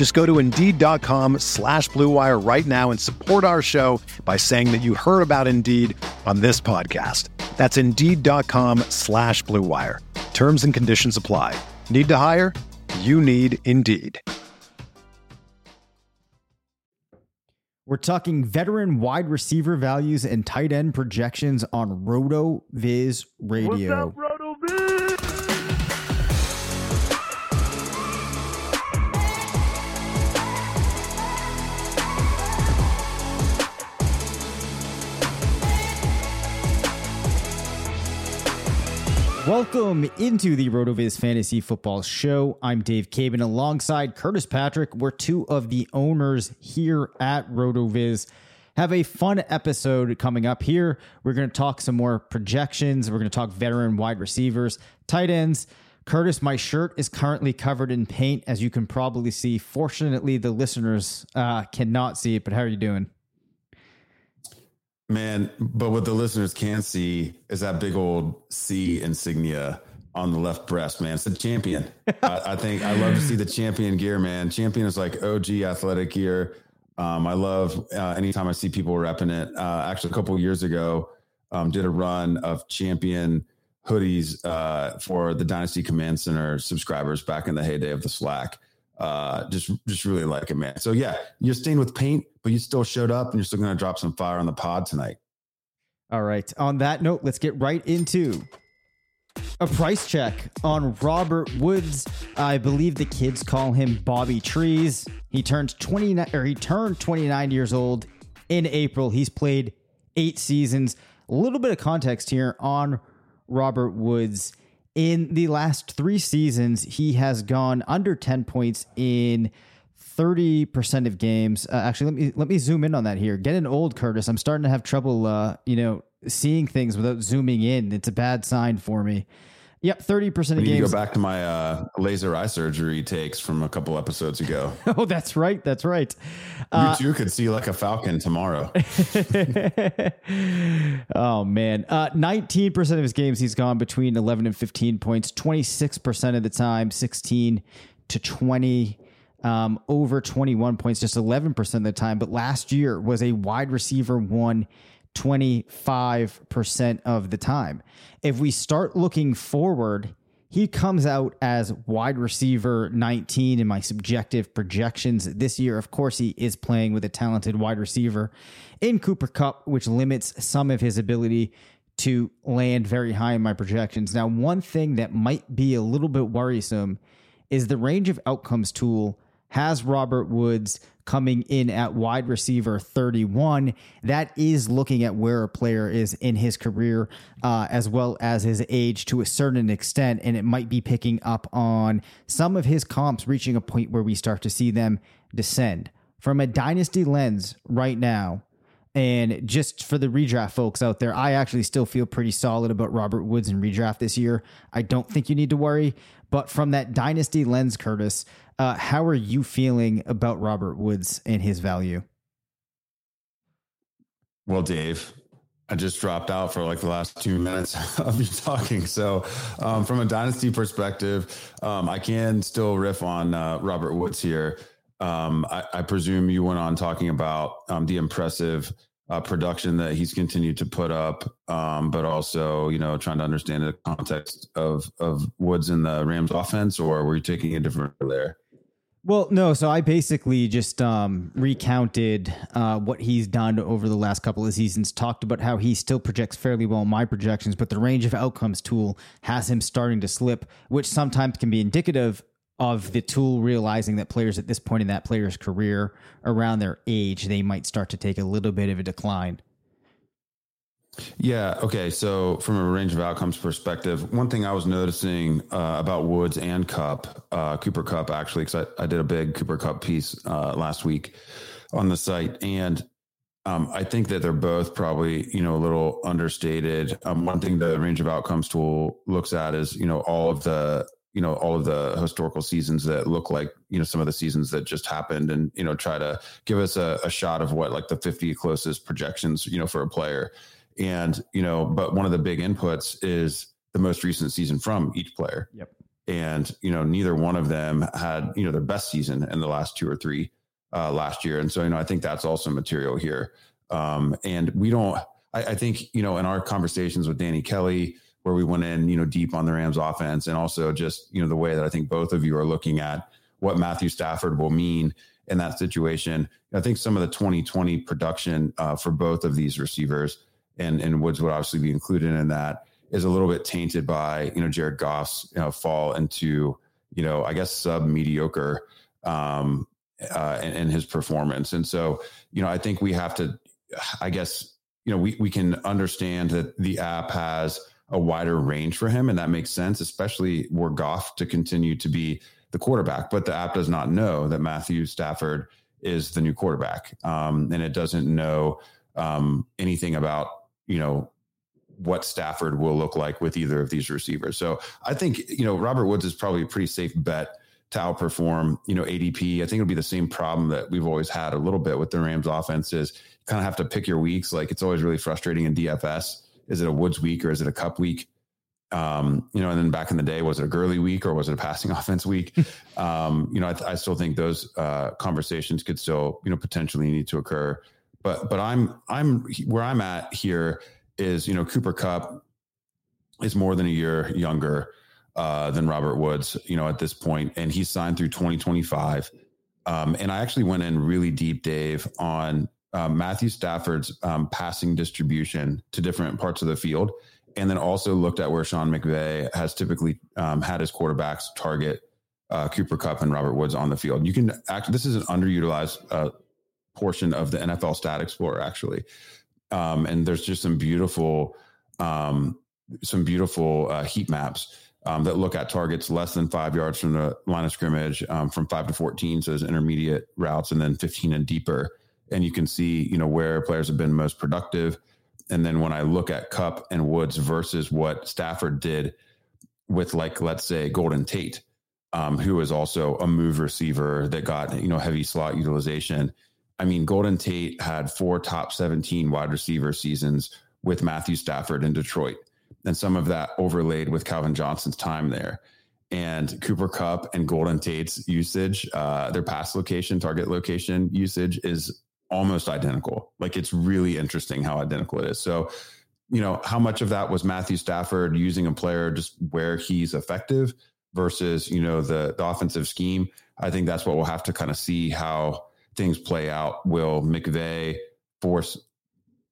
Just go to Indeed.com slash BlueWire right now and support our show by saying that you heard about Indeed on this podcast. That's Indeed.com slash BlueWire. Terms and conditions apply. Need to hire? You need Indeed. We're talking veteran wide receiver values and tight end projections on RotoViz Radio. What's up, Roto Viz? Welcome into the RotoViz Fantasy Football Show. I'm Dave Caban alongside Curtis Patrick. We're two of the owners here at RotoViz. Have a fun episode coming up here. We're going to talk some more projections. We're going to talk veteran wide receivers, tight ends. Curtis, my shirt is currently covered in paint, as you can probably see. Fortunately, the listeners uh, cannot see it, but how are you doing? Man, but what the listeners can see is that big old C insignia on the left breast, man. It's the champion. I, I, think I love to see the champion gear, man. Champion is like OG athletic gear. Um, I love uh, anytime I see people repping it. Uh, actually, a couple years ago, um, did a run of champion hoodies uh, for the Dynasty Command Center subscribers back in the heyday of the Slack uh, just just really like it, man. So yeah, you're stained with paint, but you still showed up, and you're still going to drop some fire on the pod tonight. All right. On that note, let's get right into a price check on Robert Woods. I believe the kids call him Bobby Trees. He turned 29 or he turned 29 years old in April. He's played 8 seasons. A little bit of context here on Robert Woods. In the last three seasons, he has gone under 10 points in 30% of games. Uh, actually, let me let me zoom in on that here. Getting old, Curtis. I'm starting to have trouble uh, you know, seeing things without zooming in. It's a bad sign for me. Yep, thirty percent of games. go back to my uh, laser eye surgery takes from a couple episodes ago. oh, that's right. That's right. Uh, you too could see like a falcon tomorrow. oh man, uh, nineteen percent of his games he's gone between eleven and fifteen points. Twenty six percent of the time, sixteen to twenty. Um, over 21 points, just 11% of the time. But last year was a wide receiver one 25% of the time. If we start looking forward, he comes out as wide receiver 19 in my subjective projections this year. Of course, he is playing with a talented wide receiver in Cooper Kupp, which limits some of his ability to land very high in my projections. Now, one thing that might be a little bit worrisome is the range of outcomes tool has Robert Woods coming in at wide receiver 31. That is looking at where a player is in his career, uh, as well as his age to a certain extent. And it might be picking up on some of his comps reaching a point where we start to see them descend. From a dynasty lens right now, and just for the redraft folks out there, I actually still feel pretty solid about Robert Woods in redraft this year. I don't think you need to worry. But from that dynasty lens, Curtis, uh, how are you feeling about Robert Woods and his value? Well, Dave, I just dropped out for like the last two minutes of you talking. So, um, from a dynasty perspective, um, I can still riff on uh, Robert Woods here. Um, I, I, presume you went on talking about um, the impressive uh, production that he's continued to put up, um, but also you know trying to understand the context of of Woods in the Rams offense, or were you taking a different there? Well, no. So I basically just um, recounted uh, what he's done over the last couple of seasons. Talked about how he still projects fairly well in my projections, but the range of outcomes tool has him starting to slip, which sometimes can be indicative of the tool realizing that players at this point in that player's career, around their age, they might start to take a little bit of a decline. Yeah. Okay. So, from a range of outcomes perspective, one thing I was noticing uh, about Woods and Kupp, uh, Cooper Kupp, actually, because I, I, did a big Cooper Kupp piece uh, last week on the site, and um, I think that they're both probably you know a little understated. Um, one thing the range of outcomes tool looks at is you know all of the you know all of the historical seasons that look like you know some of the seasons that just happened and you know try to give us a, a shot of what like the 50 closest projections you know for a player and, you know, but one of the big inputs is the most recent season from each player. Yep. And, you know, neither one of them had, you know, their best season in the last two or three uh, last year. And so, you know, I think that's also material here. Um, and we don't, I, I think, you know, in our conversations with Danny Kelly, where we went in, you know, deep on the Rams offense and also just, you know, the way that I think both of you are looking at what Matthew Stafford will mean in that situation. I think some of the 2020 production uh, for both of these receivers and and Woods would obviously be included in that, is a little bit tainted by you know Jared Goff's you know fall into you know I guess sub mediocre um, uh, in his performance, and so you know I think we have to, I guess you know we we can understand that the app has a wider range for him, and that makes sense, especially were Goff to continue to be the quarterback. But the app does not know that Matthew Stafford is the new quarterback, um, and it doesn't know um, anything about you know, what Stafford will look like with either of these receivers. So I think, you know, Robert Woods is probably a pretty safe bet to outperform, you know, ADP. I think it'll be the same problem that we've always had a little bit with the Rams offense is you kind of have to pick your weeks. Like it's always really frustrating in DFS. Is it a Woods week or is it a Kupp week? Um, you know, and then back in the day, was it a Gurley week or was it a passing offense week? um, you know, I, I, still think those uh, conversations could still, you know, potentially need to occur but but I'm I'm where I'm at here is you know Cooper Kupp is more than a year younger uh, than Robert Woods, you know, at this point, and he's signed through 2025. Um, and I actually went in really deep, Dave, on uh, Matthew Stafford's um, passing distribution to different parts of the field, and then also looked at where Sean McVay has typically um, had his quarterbacks target uh, Cooper Kupp and Robert Woods on the field. You can act. This is an underutilized uh, portion of the NFL Stat Explorer actually, um, and there's just some beautiful um, some beautiful uh, heat maps um, that look at targets less than five yards from the line of scrimmage, um, from five to fourteen, so there's intermediate routes, and then fifteen and deeper, and you can see you know where players have been most productive. And then when I look at Kupp and Woods versus what Stafford did with, like, let's say Golden Tate, um, who is also a move receiver that got you know heavy slot utilization I mean, Golden Tate had four top 17 wide receiver seasons with Matthew Stafford in Detroit, and some of that overlaid with Calvin Johnson's time there. And Cooper Kupp and Golden Tate's usage, uh, their pass location, target location usage is almost identical. Like it's really interesting how identical it is. So, you know, how much of that was Matthew Stafford using a player just where he's effective versus, you know, the, the offensive scheme? I think that's what we'll have to kind of see how things play out, will McVay force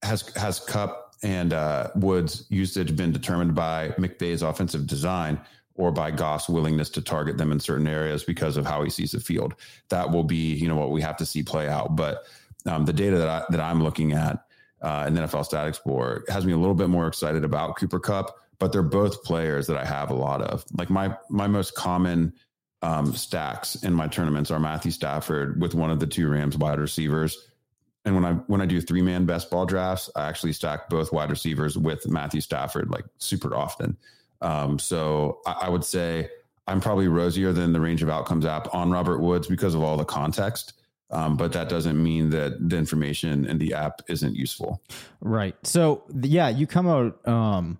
has has Kupp and uh, Woods usage been determined by McVay's offensive design or by Goff's willingness to target them in certain areas because of how he sees the field? That will be you know what we have to see play out. But um, the data that I that I'm looking at uh, in the NFL Stat Explorer has me a little bit more excited about Cooper Kupp. But they're both players that I have a lot of. Like my my most common um, stacks in my tournaments are Matthew Stafford with one of the two Rams wide receivers. And when I when I do three man best ball drafts, I actually stack both wide receivers with Matthew Stafford like super often. Um, so I, I would say I'm probably rosier than the range of outcomes app on Robert Woods because of all the context. Um, but that doesn't mean that the information in the app isn't useful. Right. So yeah, you come out um,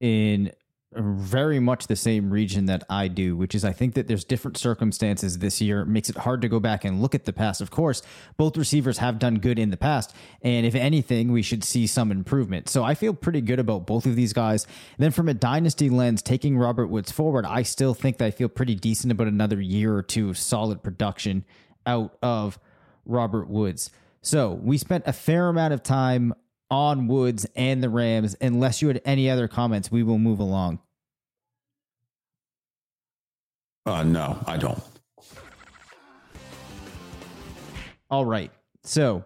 in very much the same region that I do, which is I think that there's different circumstances this year. It makes it hard to go back and look at the past. Of course, both receivers have done good in the past, and if anything, we should see some improvement. So I feel pretty good about both of these guys. And then from a dynasty lens, taking Robert Woods forward, I still think that I feel pretty decent about another year or two of solid production out of Robert Woods. So we spent a fair amount of time on Woods and the Rams. Unless you had any other comments, we will move along. Uh, no, I don't. All right. So,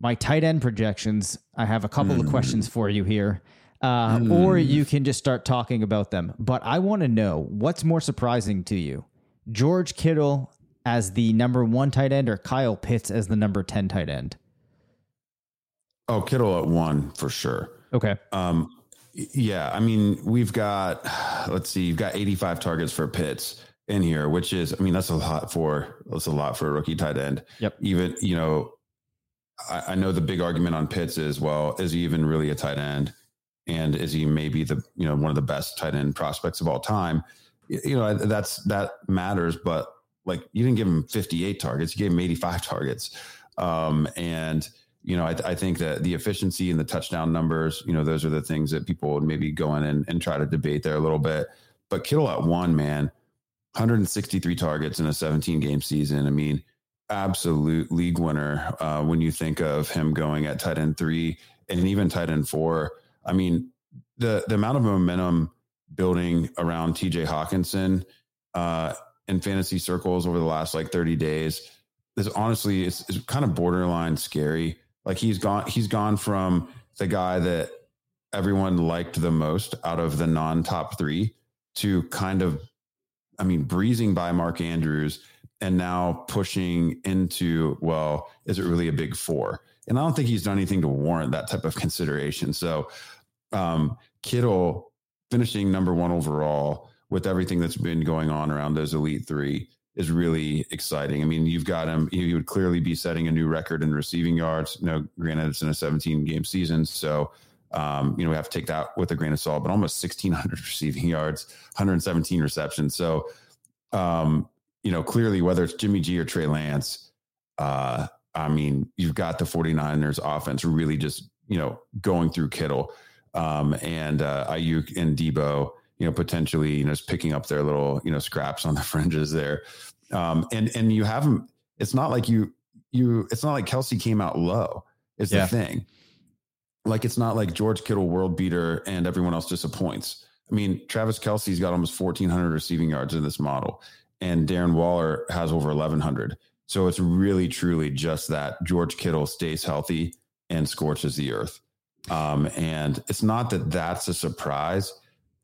my tight end projections, I have a couple mm. of hmm. questions for you here. Uh, mm. Or you can just start talking about them. But I want to know what's more surprising to you George Kittle as the number one tight end or Kyle Pitts as the number 10 tight end? Oh, Kittle at one for sure. Okay. Um, yeah, I mean, we've got let's see, you've got 85 targets for Pitts in here, which is, I mean, that's a lot for that's a lot for a rookie tight end. Yep. Even you know, I, I know the big argument on Pitts is, well, is he even really a tight end? And is he maybe the you know one of the best tight end prospects of all time? You know, that's that matters, but like you didn't give him 58 targets, you gave him 85 targets. Um, and you know, I, I, think that the efficiency and the touchdown numbers, you know, those are the things that people would maybe go in and, and try to debate there a little bit. But Kittle at one, man, 163 targets in a 17 game season. I mean, absolute league winner uh, when you think of him going at tight end three and even tight end four. I mean, the the amount of momentum building around TJ Hockenson uh, in fantasy circles over the last like 30 days is honestly it's, it's kind of borderline scary like he's gone, he's gone from the guy that everyone liked the most out of the non top three to kind of, I mean, breezing by Mark Andrews and now pushing into, well, is it really a big four? And I don't think he's done anything to warrant that type of consideration. So, um, Kittle finishing number one overall with everything that's been going on around those elite three is really exciting. I mean, you've got him, he would clearly be setting a new record in receiving yards. You know, granted, it's in a 17 game season. So, um, you know, we have to take that with a grain of salt, but almost 1,600 receiving yards, 117 receptions. So, um, you know, clearly, whether it's Jimmy G or Trey Lance, uh, I mean, you've got the 49ers offense really just, you know, going through Kittle um, and uh, Aiyuk and Deebo you know, potentially, you know, just picking up their little, you know, scraps on the fringes there. Um, and and you haven't. It's not like you you. It's not like Kelce came out low. Is yeah. the thing. Like it's not like George Kittle world beater and everyone else disappoints. I mean, Travis Kelce's got almost 1,400 receiving yards in this model, and Darren Waller has over 1,100. So it's really, truly just that George Kittle stays healthy and scorches the earth. Um, and it's not that that's a surprise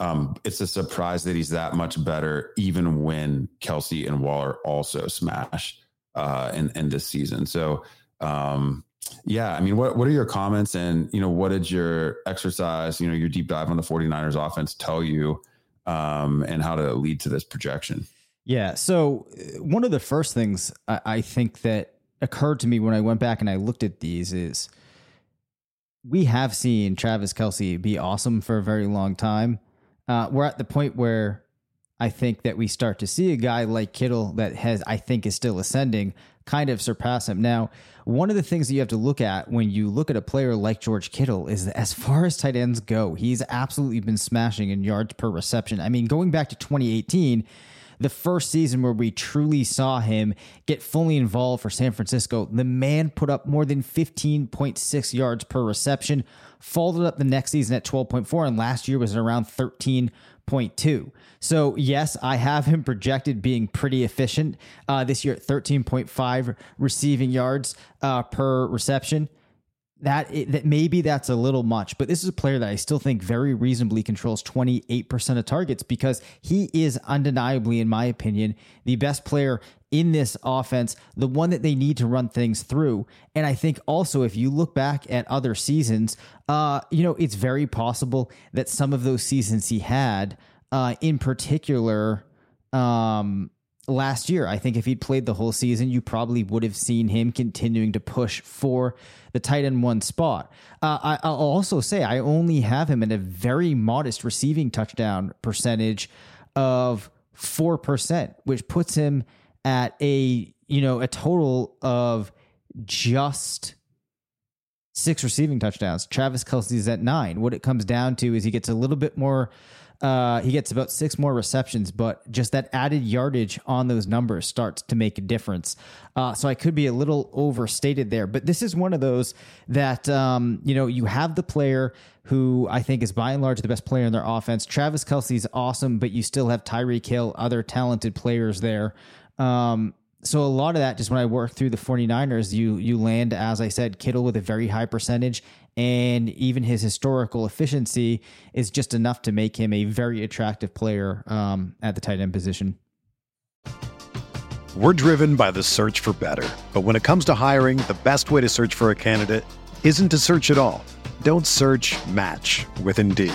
um, it's a surprise that he's that much better, even when Kelce and Waller also smash uh, in in this season. So, um, yeah, I mean, what what are your comments, and you know, what did your exercise, you know, your deep dive on the 49ers offense tell you, um, and how to lead to this projection? Yeah. So uh, one of the first things I, I think that occurred to me when I went back and I looked at these is we have seen Travis Kelce be awesome for a very long time uh, we're at the point where I think that we start to see a guy like Kittle that has, I think, is still ascending, kind of surpass him. Now, one of the things that you have to look at when you look at a player like George Kittle is that as far as tight ends go, he's absolutely been smashing in yards per reception. I mean, going back to 2018, the first season where we truly saw him get fully involved for San Francisco, the man put up more than 15.6 yards per reception, followed up the next season at 12.4, and last year was around 13.2. So, yes, I have him projected being pretty efficient uh, this year at 13.5 receiving yards uh, per reception that that maybe that's a little much, but this is a player that I still think very reasonably controls 28% of targets because he is undeniably, in my opinion, the best player in this offense, the one that they need to run things through. And I think also, if you look back at other seasons, uh, you know, it's very possible that some of those seasons he had, uh, in particular, um, last year. I think if he'd played the whole season, you probably would have seen him continuing to push for the tight end one spot. Uh, I, I'll also say I only have him in a very modest receiving touchdown percentage of 4%, which puts him at a, you know, a total of just six receiving touchdowns. Travis Kelce's at nine. What it comes down to is he gets a little bit more uh, he gets about six more receptions, but just that added yardage on those numbers starts to make a difference. Uh, so I could be a little overstated there, but this is one of those that um, you know you have the player who I think is by and large the best player in their offense. Travis Kelce's awesome, but you still have Tyreek Hill, other talented players there. Um, so a lot of that just when I work through the 49ers, you you land as I said Kittle with a very high percentage and even his historical efficiency is just enough to make him a very attractive player um, at the tight end position. We're driven by the search for better. But when it comes to hiring, the best way to search for a candidate isn't to search at all. Don't search match with Indeed.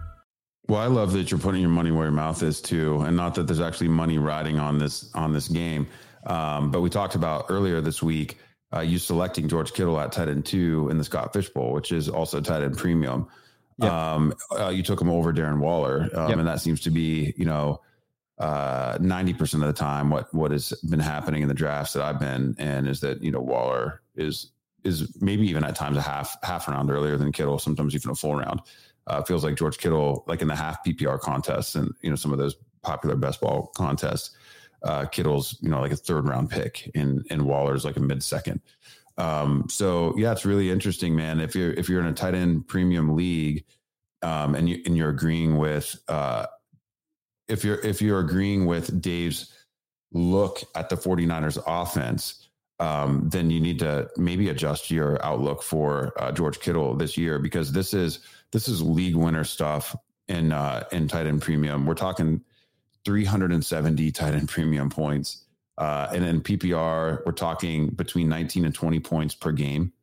Well, I love that you're putting your money where your mouth is too, and not that there's actually money riding on this on this game. Um, but we talked about earlier this week uh, you selecting George Kittle at tight end two in the Scott Fish Bowl, which is also tight end premium. Yep. Um, uh, you took him over Darren Waller, um, yep. and that seems to be you know uh, ninety percent of the time what what has been happening in the drafts that I've been in is that you know Waller is is maybe even at times a half half round earlier than Kittle, sometimes even a full round. Uh, feels like George Kittle, like in the half PPR contests and you know some of those popular best ball contests, uh, Kittle's you know like a third round pick, in in Waller's like a mid second. Um, so yeah, it's really interesting, man. If you're if you're in a tight end premium league, um, and you and you're agreeing with uh, if you're if you're agreeing with Dave's look at the 49ers offense, um, then you need to maybe adjust your outlook for uh, George Kittle this year because this is this is league winner stuff in uh, in tight end premium. We're talking 370 tight end premium points, uh, and in PPR we're talking between 19 and 20 points per game.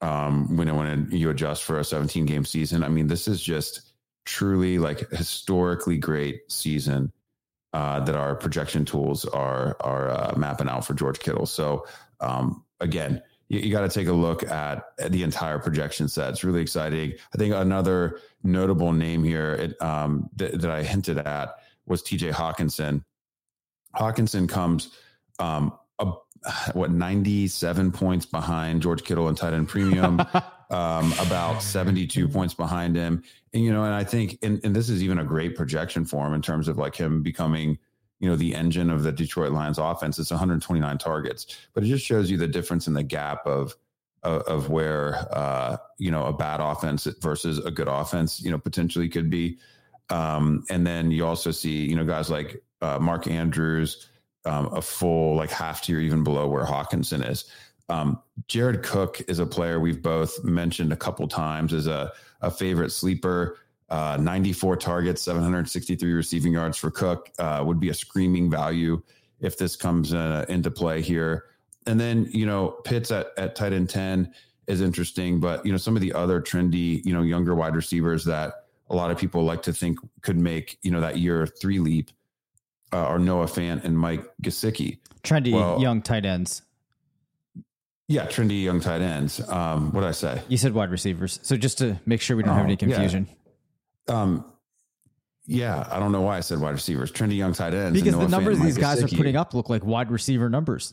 Um, when when you adjust for a 17 game season, I mean this is just truly like historically great season uh, that our projection tools are are uh, mapping out for George Kittle. So um, again, you, you got to take a look at, at, the entire projection set. It's really exciting. I think another notable name here it, um, th- that I hinted at was TJ Hockenson. Hockenson comes um, a, what 97 points behind George Kittle and tight end premium, um, about 72 points behind him. And, you know, and I think, and, and this is even a great projection for him in terms of like him becoming – you know the engine of the Detroit Lions offense. It's 129 targets, but it just shows you the difference in the gap of of, of where uh, you know a bad offense versus a good offense, you know, potentially could be. Um, and then you also see you know guys like uh, Mark Andrews, um, a full like half tier even below where Hockenson is. Um, Jared Cook is a player we've both mentioned a couple times as a, a favorite sleeper. Uh, 94 targets, 763 receiving yards for Cook uh, would be a screaming value if this comes uh, into play here. And then, you know, Pitts at, at tight end 10 is interesting, but, you know, some of the other trendy, you know, younger wide receivers that a lot of people like to think could make, you know, that year three leap uh, are Noah Fant and Mike Gesicki. Trendy well, young tight ends. Yeah, trendy young tight ends. Um, what did I say? You said wide receivers. So just to make sure we don't oh, have any confusion. Yeah. Um, yeah, I don't know why I said wide receivers. Trendy young tight ends. Because the numbers these guys are putting up look like wide receiver numbers.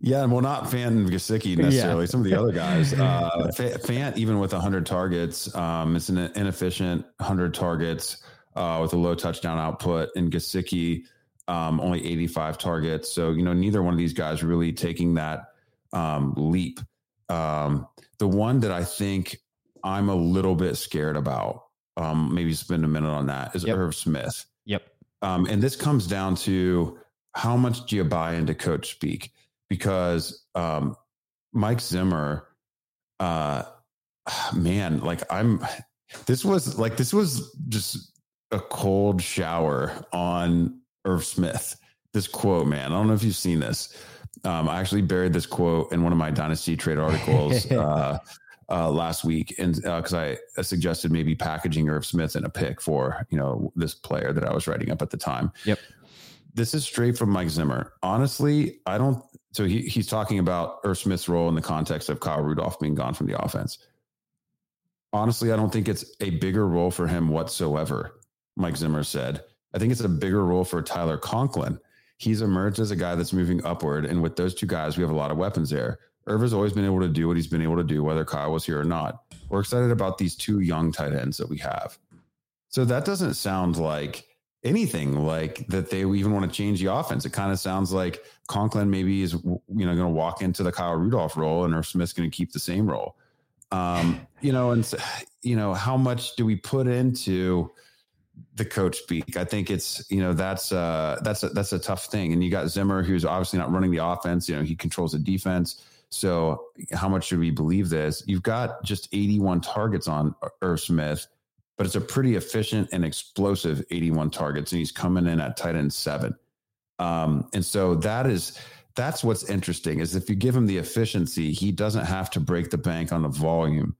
Yeah, well, not Fant Gesicki necessarily. Yeah. Some of the other guys. Uh, Fant, even with 100 targets, um, it's an inefficient 100 targets uh, with a low touchdown output. And Gesicki, um, only 85 targets. So, you know, neither one of these guys really taking that um, leap. Um, the one that I think I'm a little bit scared about, um, maybe spend a minute on that, is yep. Irv Smith. Yep. Um, and this comes down to how much do you buy into coach speak? Because um, Mike Zimmer, uh, man, like I'm, this was like, this was just a cold shower on Irv Smith. This quote, man, I don't know if you've seen this. Um, I actually buried this quote in one of my Dynasty trade articles uh, uh, last week, and because uh, I suggested maybe packaging Irv Smith in a pick for you know this player that I was writing up at the time. Yep. This is straight from Mike Zimmer. Honestly, I don't. So he, he's talking about Irv Smith's role in the context of Kyle Rudolph being gone from the offense. Honestly, I don't think it's a bigger role for him whatsoever. Mike Zimmer said. I think it's a bigger role for Tyler Conklin he's emerged as a guy that's moving upward. And with those two guys, we have a lot of weapons there. Irv has always been able to do what he's been able to do, whether Kyle was here or not. We're excited about these two young tight ends that we have. So that doesn't sound like anything like that they even want to change the offense. It kind of sounds like Conklin maybe is you know going to walk into the Kyle Rudolph role and Irv Smith's going to keep the same role. Um, you know, and you know how much do we put into the coach speak. I think it's you know that's uh that's a, that's a tough thing. And you got Zimmer, who's obviously not running the offense. You know he controls the defense. So how much should we believe this? You've got just 81 targets on Irv Smith, but it's a pretty efficient and explosive 81 targets, and he's coming in at tight end seven. Um, and so that is that's what's interesting is if you give him the efficiency, he doesn't have to break the bank on the volume.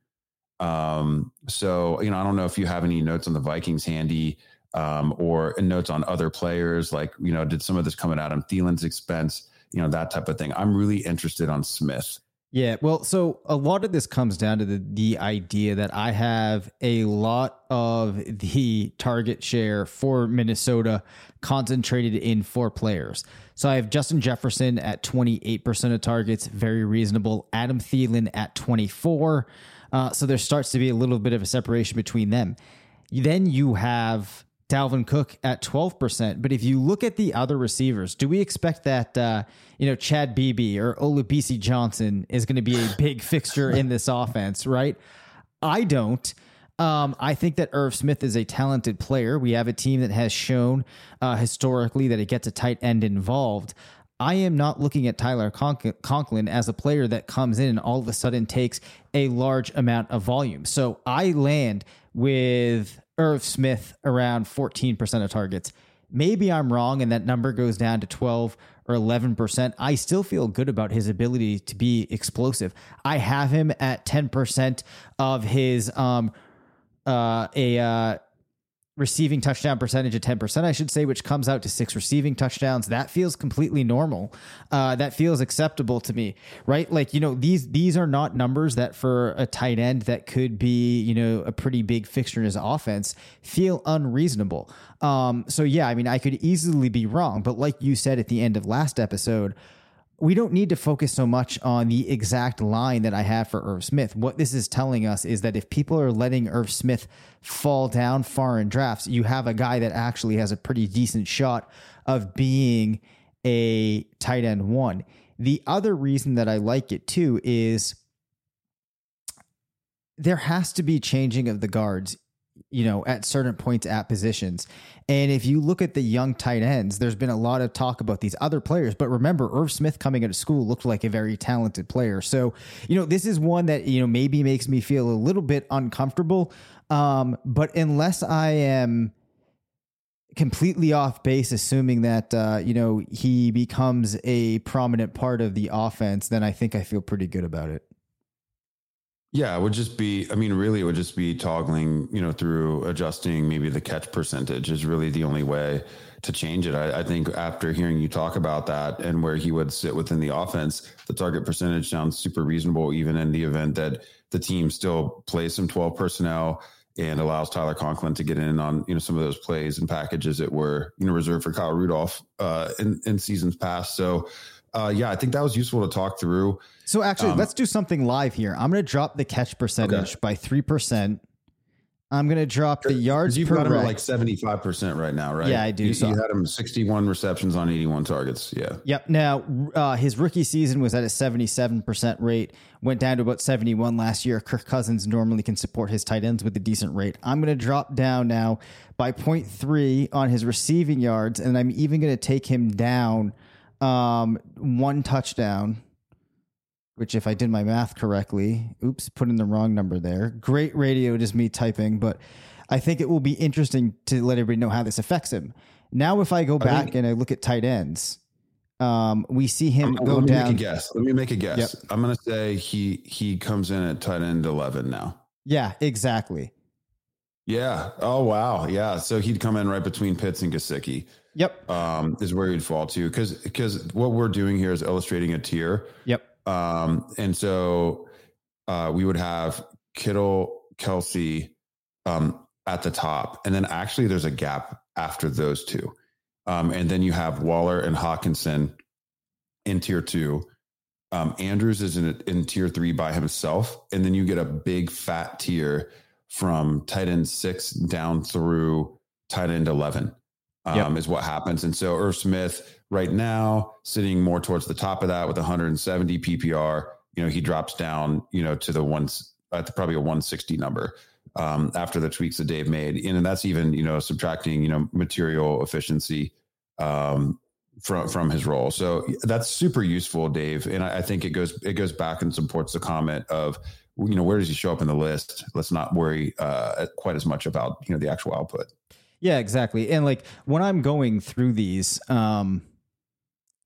Um, so, you know, I don't know if you have any notes on the Vikings handy um, or notes on other players, like, you know, did some of this come at Adam Thielen's expense, you know, that type of thing. I'm really interested on Smith. Yeah, well, so a lot of this comes down to the, the idea that I have a lot of the target share for Minnesota concentrated in four players. So I have Justin Jefferson at 28% of targets, very reasonable. Adam Thielen at 24. Uh, so there starts to be a little bit of a separation between them. Then you have Dalvin Cook at 12%. But if you look at the other receivers, do we expect that, uh, you know, Chad Beebe or Olabisi Johnson is going to be a big fixture in this offense, right? I don't. Um, I think that Irv Smith is a talented player. We have a team that has shown uh, historically that it gets a tight end involved. I am not looking at Tyler Conklin as a player that comes in and all of a sudden takes a large amount of volume. So I land with Irv Smith around 14% of targets. Maybe I'm wrong and that number goes down to 12 or 11%. I still feel good about his ability to be explosive. I have him at 10% of his um uh a uh receiving touchdown percentage of 10%, I should say, which comes out to six receiving touchdowns. That feels completely normal. Uh, that feels acceptable to me, right? Like, you know, these, these are not numbers that for a tight end that could be, you know, a pretty big fixture in his offense feel unreasonable. Um, so yeah, I mean, I could easily be wrong, but like you said at the end of last episode, we don't need to focus so much on the exact line that I have for Irv Smith. What this is telling us is that if people are letting Irv Smith fall down far in drafts, you have a guy that actually has a pretty decent shot of being a tight end one. The other reason that I like it too is there has to be changing of the guards you know, at certain points at positions. And if you look at the young tight ends, there's been a lot of talk about these other players. But remember, Irv Smith coming out of school looked like a very talented player. So, you know, this is one that, you know, maybe makes me feel a little bit uncomfortable. Um, but unless I am completely off base, assuming that uh, you know he becomes a prominent part of the offense, then I think I feel pretty good about it. Yeah, it would just be, I mean, really, it would just be toggling, you know, through adjusting maybe the catch percentage is really the only way to change it. I, I, think after hearing you talk about that and where he would sit within the offense, the target percentage sounds super reasonable, even in the event that the team still plays some 12 personnel and allows Tyler Conklin to get in on, you know, some of those plays and packages that were, you know, reserved for Kyle Rudolph uh, in, in seasons past. So, uh, yeah, I think that was useful to talk through. So actually, um, let's do something live here. I'm going to drop the catch percentage okay. by three percent. I'm going to drop the yards You've per got him rec. like 75 percent right now, right? Yeah, I do. You, so. you had him 61 receptions on 81 targets. Yeah. Yep. Now uh, his rookie season was at a 77 percent rate. Went down to about 71 last year. Kirk Cousins normally can support his tight ends with a decent rate. I'm going to drop down now by 0.3 on his receiving yards, and I'm even going to take him down um, one touchdown, which if I did my math correctly, oops, put in the wrong number there. Great radio, just me typing, but I think it will be interesting to let everybody know how this affects him. Now, if I go back I think, and I look at tight ends, um, we see him I'm, go let me down. Make a guess. Let me make a guess. Yep. I'm going to say he he comes in at tight end 11 now. Yeah, exactly. Yeah. Oh wow. Yeah. So he'd come in right between Pitts and Gesicki. Yep. Um, is where you'd fall to because because what we're doing here is illustrating a tier. Yep. Um, and so uh, we would have Kittle, Kelce um, at the top, and then actually there's a gap after those two, um, and then you have Waller and Hockenson in tier two. Um, Andrews is in, in tier three by himself, and then you get a big fat tier from tight end six down through tight end eleven um, yep. is what happens. And so Irv Smith right now sitting more towards the top of that with 170 PPR. You know, he drops down, you know, to the ones at probably a 160 number um, after the tweaks that Dave made, and that's even you know subtracting you know material efficiency um, from from his role. So that's super useful, Dave. And I, I think it goes it goes back and supports the comment of you know where does he show up in the list? Let's not worry uh, quite as much about you know the actual output. Yeah, exactly. And like when I'm going through these, um,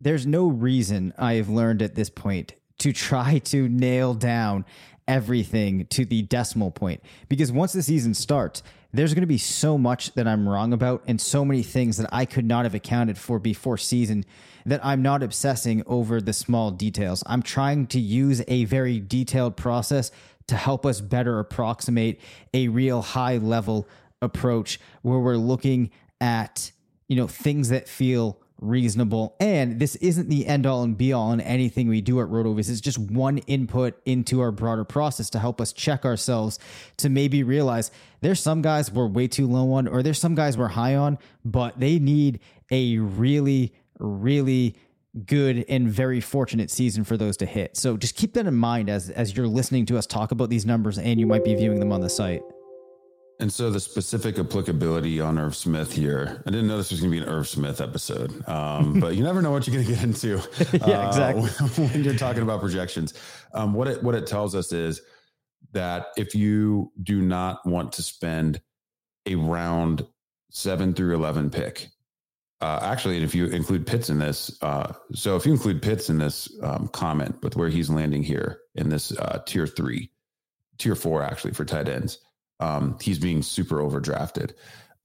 there's no reason I've learned at this point to try to nail down everything to the decimal point because once the season starts, there's going to be so much that I'm wrong about and so many things that I could not have accounted for before season that I'm not obsessing over the small details. I'm trying to use a very detailed process to help us better approximate a real high level approach where we're looking at you know things that feel reasonable. And this isn't the end all and be all in anything we do at rotoviz. It's just one input into our broader process to help us check ourselves to maybe realize there's some guys we're way too low on or there's some guys we're high on but they need a really really good and very fortunate season for those to hit. So just keep that in mind as as you're listening to us talk about these numbers and you might be viewing them on the site and so the specific applicability on Irv Smith here, I didn't know this was going to be an Irv Smith episode, um, but you never know what you're going to get into. yeah, uh, exactly. when you're talking about projections, um, what it what it tells us is that if you do not want to spend a round seven through eleven pick, uh, actually, if you include Pitts in this, uh, so if you include Pitts in this um, comment with where he's landing here in this uh, tier three, tier four actually for tight ends um, he's being super overdrafted.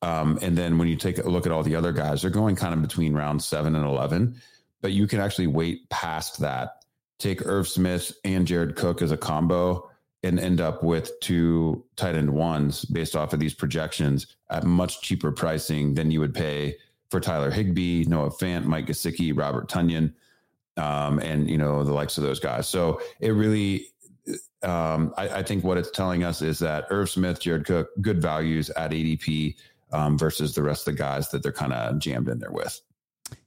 Um, and then when you take a look at all the other guys, they're going kind of between round seven and 11, but you can actually wait past that, take Irv Smith and Jared Cook as a combo and end up with two tight end ones based off of these projections at much cheaper pricing than you would pay for Tyler Higbee, Noah Fant, Mike Gesicki, Robert Tonyan, um, and you know the likes of those guys. So it really um, I, I, think what it's telling us is that Irv Smith, Jared Cook, good values at ADP um, versus the rest of the guys that they're kind of jammed in there with.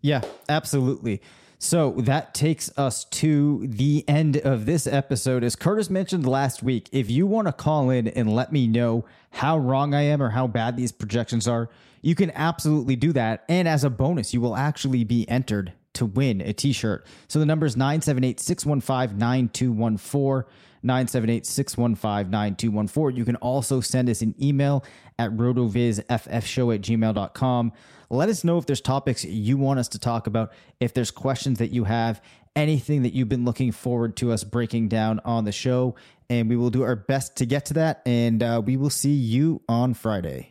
Yeah, absolutely. So that takes us to the end of this episode. As Curtis mentioned last week, if you want to call in and let me know how wrong I am or how bad these projections are, you can absolutely do that. And as a bonus, you will actually be entered to win a t shirt. So the number is 978 615 9214. 978 615 9214. You can also send us an email at rotovizffshow at gmail.com. Let us know if there's topics you want us to talk about, if there's questions that you have, anything that you've been looking forward to us breaking down on the show. And we will do our best to get to that. And uh, we will see you on Friday.